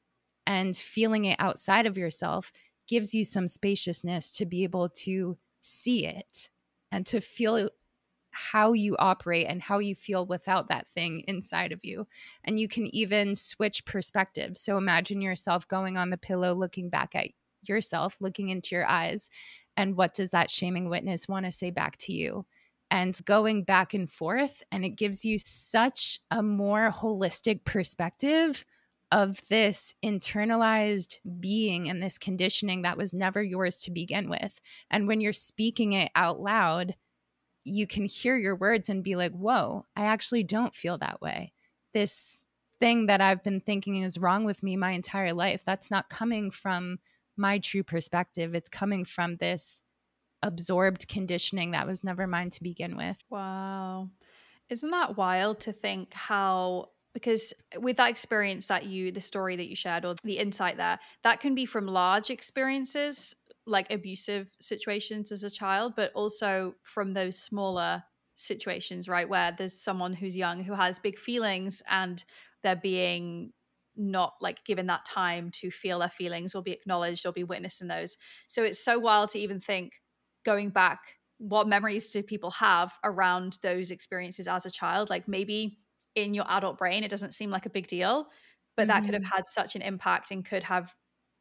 and feeling it outside of yourself gives you some spaciousness to be able to see it and to feel how you operate and how you feel without that thing inside of you. And you can even switch perspectives. So imagine yourself going on the pillow, looking back at yourself, looking into your eyes. And what does that shaming witness want to say back to you? And going back and forth. And it gives you such a more holistic perspective of this internalized being and this conditioning that was never yours to begin with. And when you're speaking it out loud, you can hear your words and be like, whoa, I actually don't feel that way. This thing that I've been thinking is wrong with me my entire life, that's not coming from my true perspective. It's coming from this absorbed conditioning that was never mine to begin with. Wow. Isn't that wild to think how because with that experience that you the story that you shared or the insight there that can be from large experiences like abusive situations as a child but also from those smaller situations right where there's someone who's young who has big feelings and they're being not like given that time to feel their feelings or be acknowledged or be witnessed in those so it's so wild to even think going back what memories do people have around those experiences as a child like maybe in your adult brain it doesn't seem like a big deal but mm-hmm. that could have mm-hmm. had such an impact and could have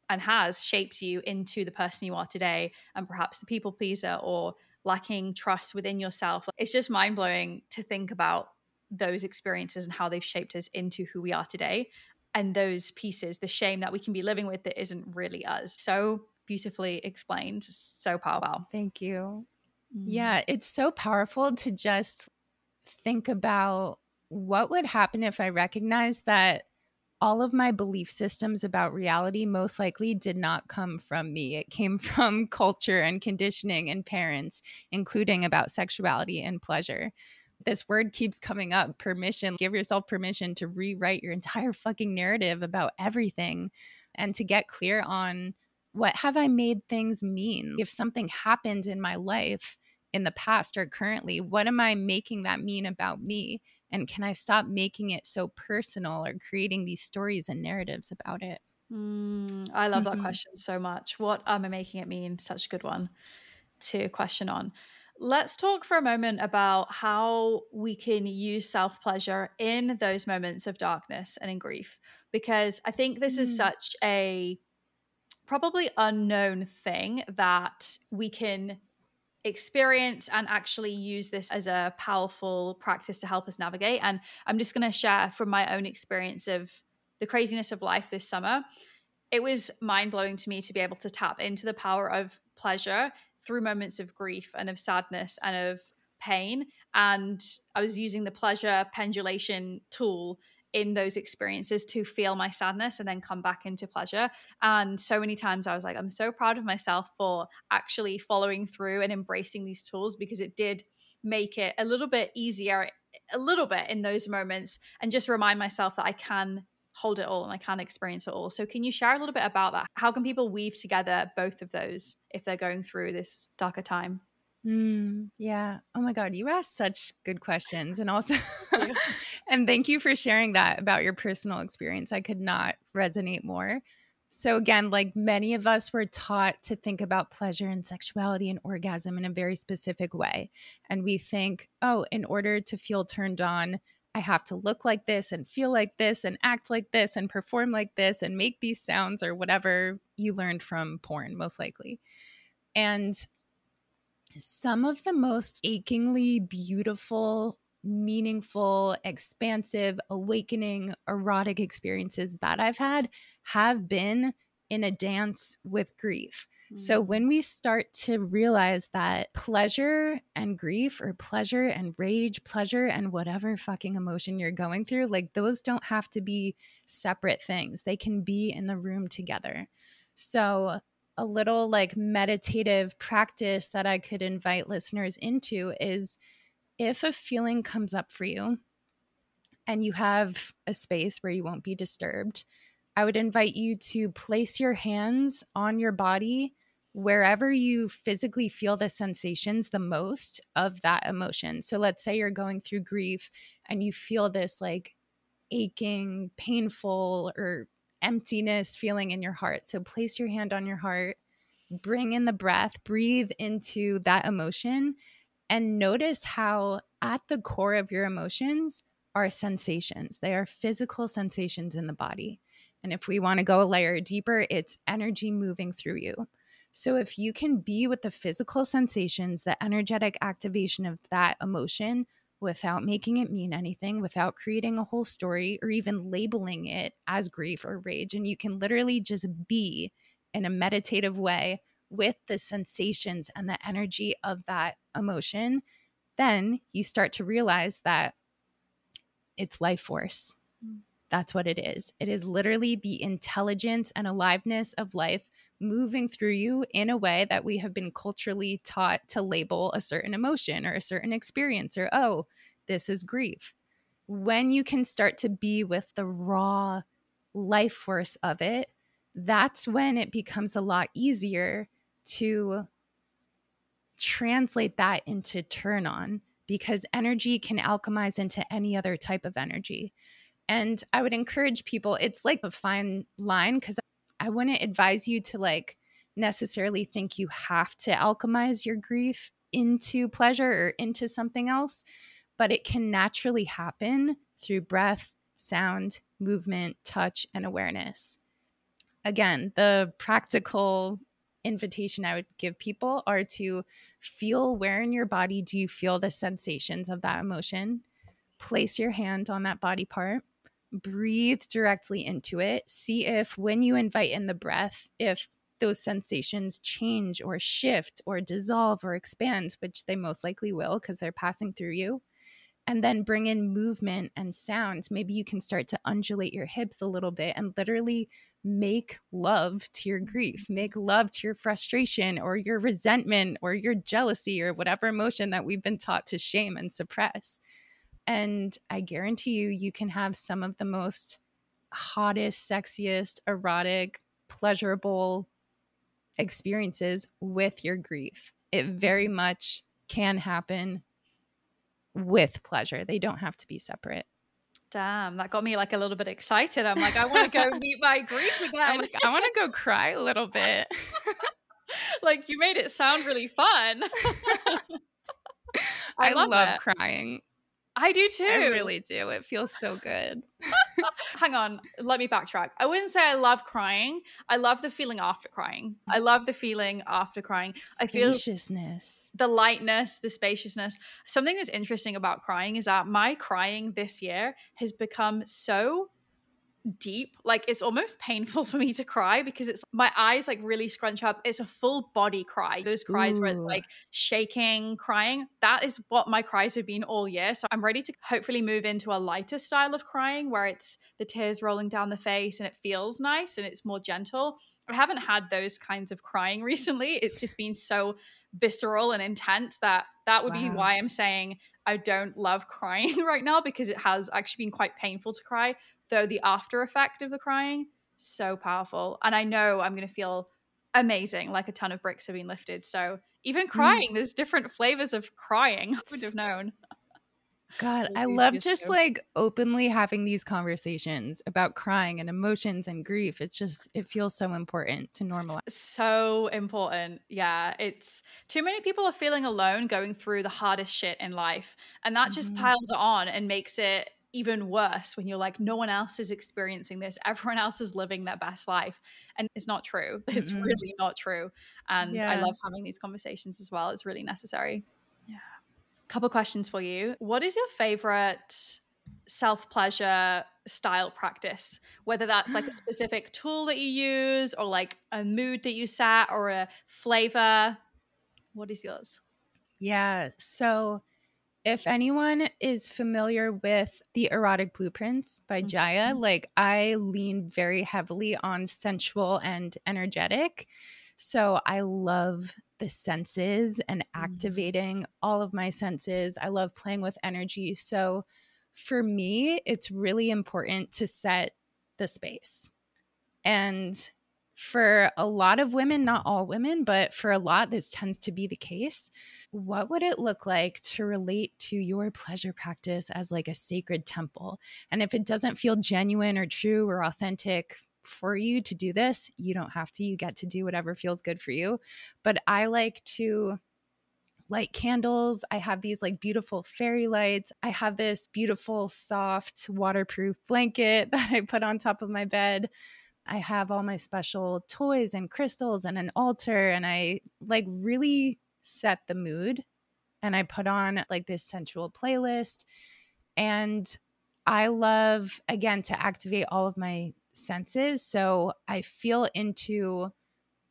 and has shaped you into the person you are today and perhaps the people pleaser or lacking trust within yourself. It's just mind-blowing to think about those experiences and how they've shaped us into who we are today. And those pieces the shame that we can be living with that isn't really us. So beautifully explained. So powerful. Thank you. Mm. yeah it's so powerful to just think about what would happen if I recognized that all of my belief systems about reality most likely did not come from me. It came <laughs> from culture and conditioning and parents, including about sexuality and pleasure. This word keeps coming up permission. Give yourself permission to rewrite your entire fucking narrative about everything and to get clear on what have I made things mean? If something happened in my life in the past or currently, what am I making that mean about me? And can I stop making it so personal or creating these stories and narratives about it? Mm, I love mm-hmm. that question so much. What am I making it mean? Such a good one to question on. Let's talk for a moment about how we can use self pleasure in those moments of darkness and in grief, because I think this mm. is such a probably unknown thing that we can experience and actually use this as a powerful practice to help us navigate. And I'm just going to share from my own experience of the craziness of life this summer. It was mind blowing to me to be able to tap into the power of pleasure through moments of grief and of sadness and of pain. And I was using the pleasure pendulation tool in those experiences to feel my sadness and then come back into pleasure. And so many times I was like, I'm so proud of myself for actually following through and embracing these tools because it did make it a little bit easier, a little bit in those moments, and just remind myself that I can hold it all and I can experience it all. So, can you share a little bit about that? How can people weave together both of those if they're going through this darker time? Mm, yeah. Oh my God. You asked such good questions. And also, <laughs> and thank you for sharing that about your personal experience. I could not resonate more. So, again, like many of us were taught to think about pleasure and sexuality and orgasm in a very specific way. And we think, oh, in order to feel turned on, I have to look like this and feel like this and act like this and perform like this and make these sounds or whatever you learned from porn, most likely. And some of the most achingly beautiful, meaningful, expansive, awakening, erotic experiences that I've had have been in a dance with grief. So mm. when we start to realize that pleasure and grief or pleasure and rage, pleasure and whatever fucking emotion you're going through, like those don't have to be separate things. They can be in the room together. So a little like meditative practice that I could invite listeners into is if a feeling comes up for you and you have a space where you won't be disturbed, I would invite you to place your hands on your body wherever you physically feel the sensations the most of that emotion. So let's say you're going through grief and you feel this like aching, painful, or emptiness feeling in your heart. So place your hand on your heart, bring in the breath, breathe into that emotion, and notice how at the core of your emotions are sensations. They are physical sensations in the body. And if we want to go a layer deeper, it's energy moving through you. So if you can be with the physical sensations, the energetic activation of that emotion, without making it mean anything, without creating a whole story or even labeling it as grief or rage. And you can literally just be in a meditative way with the sensations and the energy of that emotion. Then you start to realize that it's life force. Mm. That's what it is. It is literally the intelligence and aliveness of life moving through you in a way that we have been culturally taught to label a certain emotion or a certain experience or, oh, this is grief. When you can start to be with the raw life force of it, that's when it becomes a lot easier to translate that into turn on because energy can alchemize into any other type of energy. And I would encourage people, it's like a fine line because I wouldn't advise you to like necessarily think you have to alchemize your grief into pleasure or into something else, but it can naturally happen through breath, sound, movement, touch, and awareness. Again, the practical invitation I would give people are to feel where in your body do you feel the sensations of that emotion. Place your hand on that body part breathe directly into it. See if when you invite in the breath, if those sensations change or shift or dissolve or expand, which they most likely will because they're passing through you. And then bring in movement and sound. Maybe you can start to undulate your hips a little bit and literally make love to your grief, make love to your frustration or your resentment or your jealousy or whatever emotion that we've been taught to shame and suppress. And I guarantee you, you can have some of the most hottest, sexiest, erotic, pleasurable experiences with your grief. It very mm-hmm. much can happen with pleasure. They don't have to be separate. Damn, that got me like a little bit excited. I'm like, I want to go <laughs> meet my grief again. Like, I want to go cry a little bit. <laughs> like you made it sound really fun. <laughs> I, I love, love crying. I do too. I really do. It feels so good. <laughs> Hang on, let me backtrack. I wouldn't say I love crying. I love the feeling after crying. I love the feeling after crying. I feel spaciousness. The lightness, the spaciousness. Something that's interesting about crying is that my crying this year has become so deep. Like it's almost painful for me to cry because it's my eyes like really scrunch up. It's a full body cry. Those cries Ooh. where it's like shaking, crying. That is what my cries have been all year. So I'm ready to hopefully move into a lighter style of crying where it's the tears rolling down the face and it feels nice and it's more gentle. I haven't had those kinds of crying <laughs> recently. It's just been so visceral and intense that that would wow. be why I'm saying I don't love crying <laughs> right now because it has actually been quite painful to cry though the after effect of the crying so powerful and i know i'm going to feel amazing like a ton of bricks have been lifted so even mm. crying mm. there's different flavors of crying <laughs> i would have known God, I love just like openly having these conversations about crying and emotions and grief. It's just, it feels so important to normalize. So important. Yeah. It's too many people are feeling alone going through the hardest shit in life. And that mm-hmm. just piles on and makes it even worse when you're like, no one else is experiencing this. Everyone else is living their best life. And it's not true. <laughs> It's mm-hmm. really not true. And yeah. I love having these conversations as well. It's really necessary. Yeah. Couple questions for you. What is your favorite self pleasure style practice? Whether that's like a <gasps> specific tool that you use or like a mood that you set or a flavor. What is yours? Yeah. So, if anyone is familiar with the erotic blueprints by mm-hmm. Jaiya, like I lean very heavily on sensual and energetic. So I love the senses and mm-hmm. activating mm. all of my senses. I love playing with energy. So for me, it's really important to set the space. And for a lot of women, not all women, but for a lot, this tends to be the case. What would it look like to relate to your pleasure practice as like a sacred temple? And if it doesn't feel genuine or true or authentic for you to do this, you don't have to. You get to do whatever feels good for you. But I like to light candles. I have these like beautiful fairy lights. I have this beautiful, soft, waterproof blanket <laughs> that I put on top of my bed. I have all my special toys and crystals and an altar, and I like really set the mood. And I put on like this sensual playlist. And I love, again, to activate all of my senses. So I feel into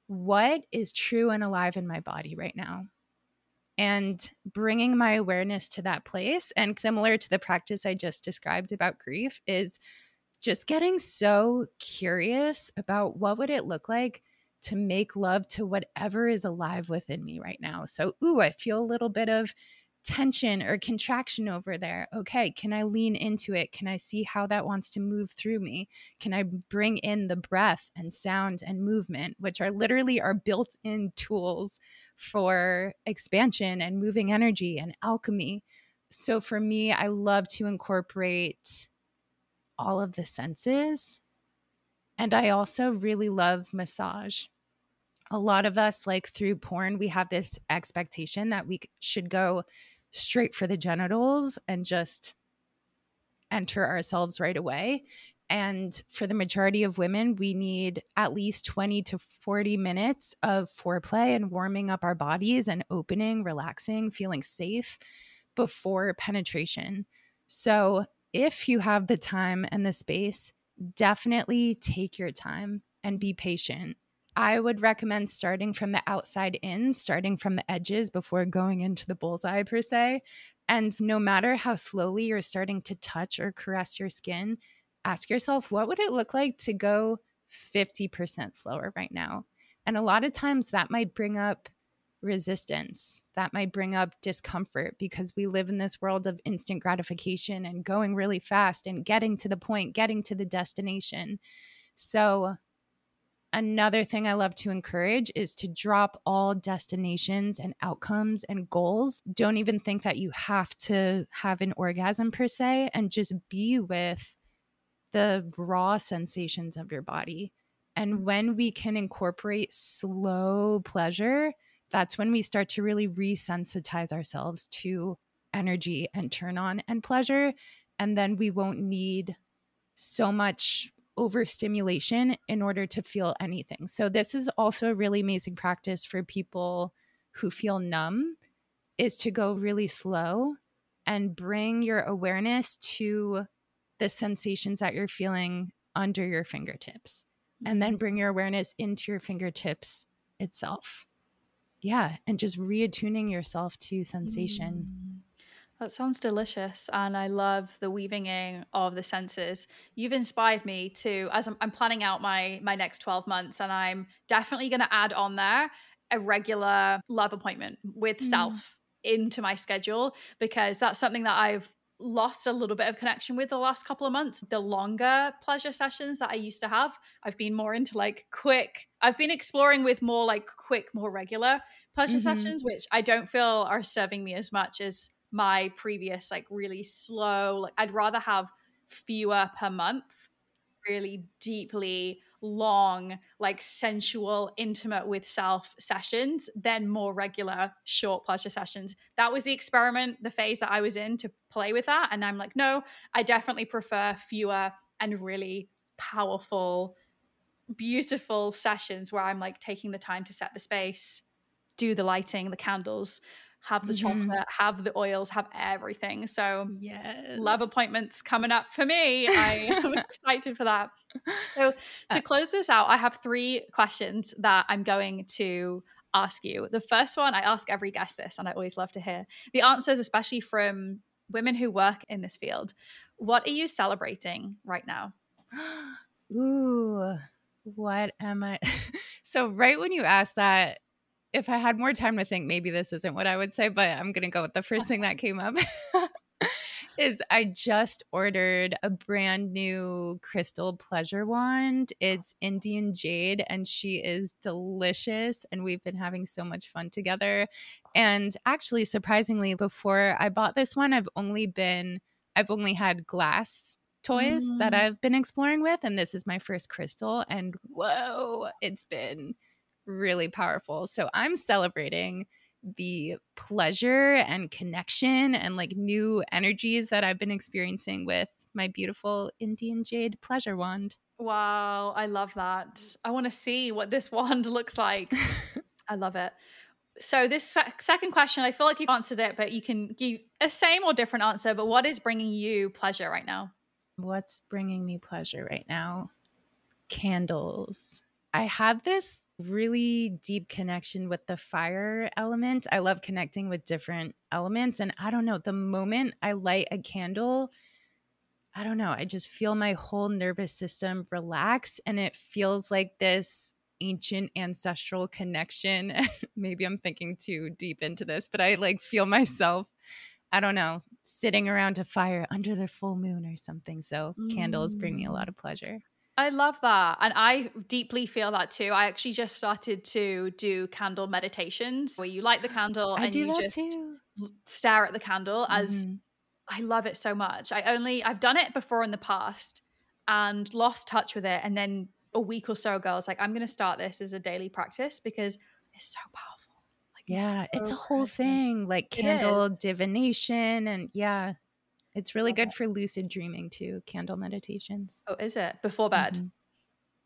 what is true and alive in my body right now. And bringing my awareness to that place, and similar to the practice I just described about grief, is just getting so curious about what would it look like to make love to whatever is alive within me right now. So, ooh, I feel a little bit of tension or contraction over there. Okay, can I lean into it? Can I see how that wants to move through me? Can I bring in the breath and sound and movement, which are literally our built in tools for expansion and moving energy and alchemy? So for me, I love to incorporate all of the senses. And I also really love massage a lot of us like through porn we have this expectation that we should go straight for the genitals and just enter ourselves right away. And for the majority of women, we need at least 20 to 40 minutes of foreplay and warming up our bodies and opening, relaxing, feeling safe before penetration. So, if you have the time and the space, definitely take your time and be patient I would recommend starting from the outside in, starting from the edges before going into the bullseye, per se. And no matter how slowly you're starting to touch or caress your skin, ask yourself, what would it look like to go 50% slower right now? And a lot of times that might bring up resistance. That might bring up discomfort because we live in this world of instant gratification and going really fast and getting to the point, getting to the destination. So, Another thing I love to encourage is to drop all destinations and outcomes and goals. Don't even think that you have to have an orgasm per se and just be with the raw sensations of your body. And mm. when we can incorporate slow pleasure, that's when we start to really resensitize ourselves to energy and turn on and pleasure. And then we won't need so much overstimulation in order to feel anything. So this is also a really amazing practice for people who feel numb is to go really slow and bring your awareness to the sensations that you're feeling under your fingertips and then mm-hmm. bring your awareness into your fingertips itself. Yeah, and just reattuning yourself to sensation. Mm. That sounds delicious. And I love the weaving in of the senses. You've inspired me to, as I'm, I'm planning out my my next 12 months, and I'm definitely going to add on there a regular love appointment with mm. self into my schedule because that's something that I've lost a little bit of connection with the last couple of months. The longer pleasure sessions that I used to have, I've been more into like quick. I've been exploring with more like quick, more regular pleasure mm-hmm. sessions, which I don't feel are serving me as much as my previous like really slow like I'd rather have fewer per month really deeply long like sensual intimate with self sessions than more regular short pleasure sessions. That was the experiment the phase that I was in to play with that and I'm like no I definitely prefer fewer and really powerful beautiful sessions where I'm like taking the time to set the space do the lighting the candles have the mm-hmm. chocolate, have the oils, have everything. So, yes. love appointments coming up for me. I <laughs> am excited for that. So, to uh close this out, I have three questions that I'm going to ask you. The first one, I ask every guest this, and I always love to hear the answers, especially from women who work in this field. What are you celebrating right now? <gasps> Ooh, what am I? <laughs> so, right when you asked that, if I had more time to think, maybe this isn't what I would say, but I'm going to go with the first thing that came up. <laughs> is I just ordered a brand new crystal pleasure wand. It's Indian jade and she is delicious and we've been having so much fun together. And actually surprisingly before I bought this one, I've only been I've only had glass toys mm. that I've been exploring with and this is my first crystal and whoa, it's been really powerful. So I'm celebrating the pleasure and connection and like new energies that I've been experiencing with my beautiful Indian jade pleasure wand. Wow, I love that. I want to see what this <laughs> wand looks like. <laughs> I love it. So this sec- second question, I feel like you've answered it, but you can give a same or different answer. But what is bringing you pleasure right now? What's bringing me pleasure right now? Candles. I have this really deep connection with the fire element. I love connecting with different elements. And I don't know, the moment I light a candle, I don't know, I just feel my whole nervous system relax and it feels like this ancient ancestral connection. <laughs> Maybe I'm thinking too deep into this, but I like feel myself, I don't know, sitting around a fire under the full moon or something. So mm. candles bring me a lot mm. of pleasure. I love that. And I deeply feel that too. I actually just started to do candle meditations where you light the <gasps> candle I and you just too. stare at the candle as mm-hmm. I love it so much. I only I've done it before in the past and lost touch with it and then a week or so ago I was like I'm going to start this as a daily practice because it's so powerful. Like Yeah, it's, so it's a whole thing like candle divination and yeah, it's really good for lucid dreaming too, candle meditations. Oh, is it? Before bed? Mm-hmm.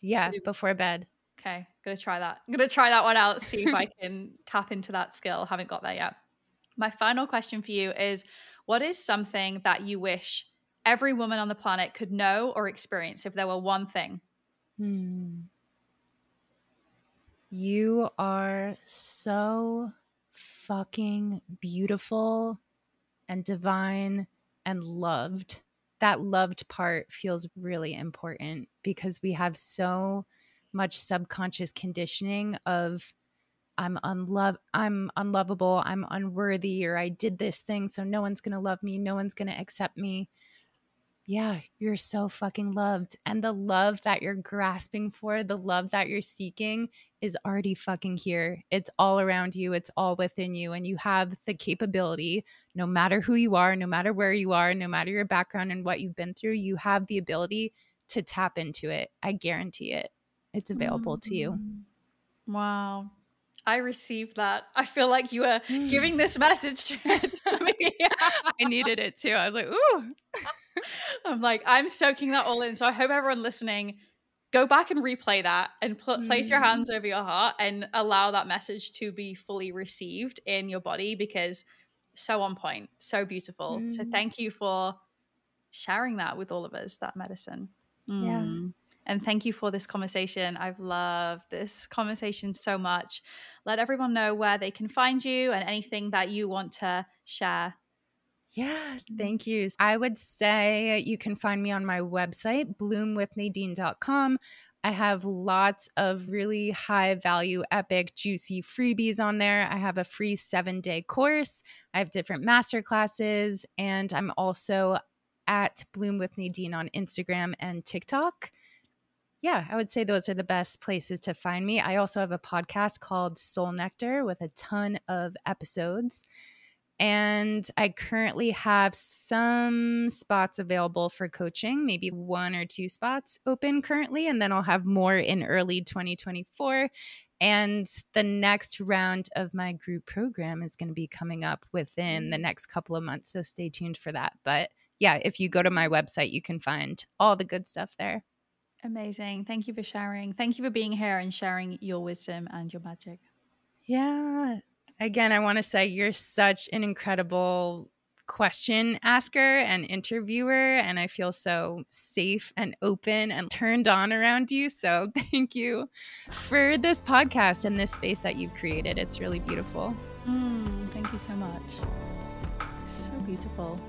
Yeah, before bed. Okay, gonna try that. I'm gonna try that one out, see if I can tap into that skill. Haven't got there yet. My final question for you is what is something that you wish every woman on the planet could know or experience if there were one thing? Hmm. You are so fucking beautiful and divine and loved. That loved part feels really important because we have so much subconscious conditioning of I'm unlove I'm unlovable, I'm unworthy or I did this thing so no one's going to love me, no one's going to accept me yeah, you're so fucking loved. And the love that you're grasping for, the love that you're seeking is already fucking here. It's all around you, it's all within you. And you have the capability, no matter who you are, no matter where you are, no matter your background and what you've been through, you have the ability to tap into it. I guarantee it. It's available mm-hmm. to you. Mm-hmm. Wow. I received that. I feel like you were <sighs> giving this message <laughs> to me. I needed it too. I was like, ooh. <laughs> <laughs> I'm like, I'm soaking that all in. So I hope everyone listening go back and replay that and pl- mm. place your hands mm. over your heart and allow that message to be fully received in your body because so on point, so beautiful. Mm. So thank you for sharing that with all of us, that medicine. Mm. Yeah. And thank you for this conversation. I've loved this conversation so much. Let everyone know where they can find you and anything that you want to share yeah, thank you. I would say you can find me on my website, bloomwithnadine.com. I have lots of really high value, epic, juicy freebies on there. I have a free seven day course, I have different master classes, and I'm also at Bloom with Nadine on Instagram and TikTok. Yeah, I would say those are the best places to find me. I also have a podcast called Soul Nectar with a ton of episodes. And I currently have some spots available for coaching, maybe one or two spots open currently. And then I'll have more in early 2024. And the next round of my group program is going to be coming up within the mm. next couple of months. So stay tuned for that. But yeah, if you go to my website, you can find all the good stuff there. Amazing. Thank you for sharing. Thank you for being here and sharing your wisdom and your magic. Yeah again, I want to say you're such an incredible question asker and interviewer and I feel so safe and open and turned on around you. So <laughs> thank you for this podcast and this space that you've created. It's really beautiful. Mm, thank you so much. So beautiful.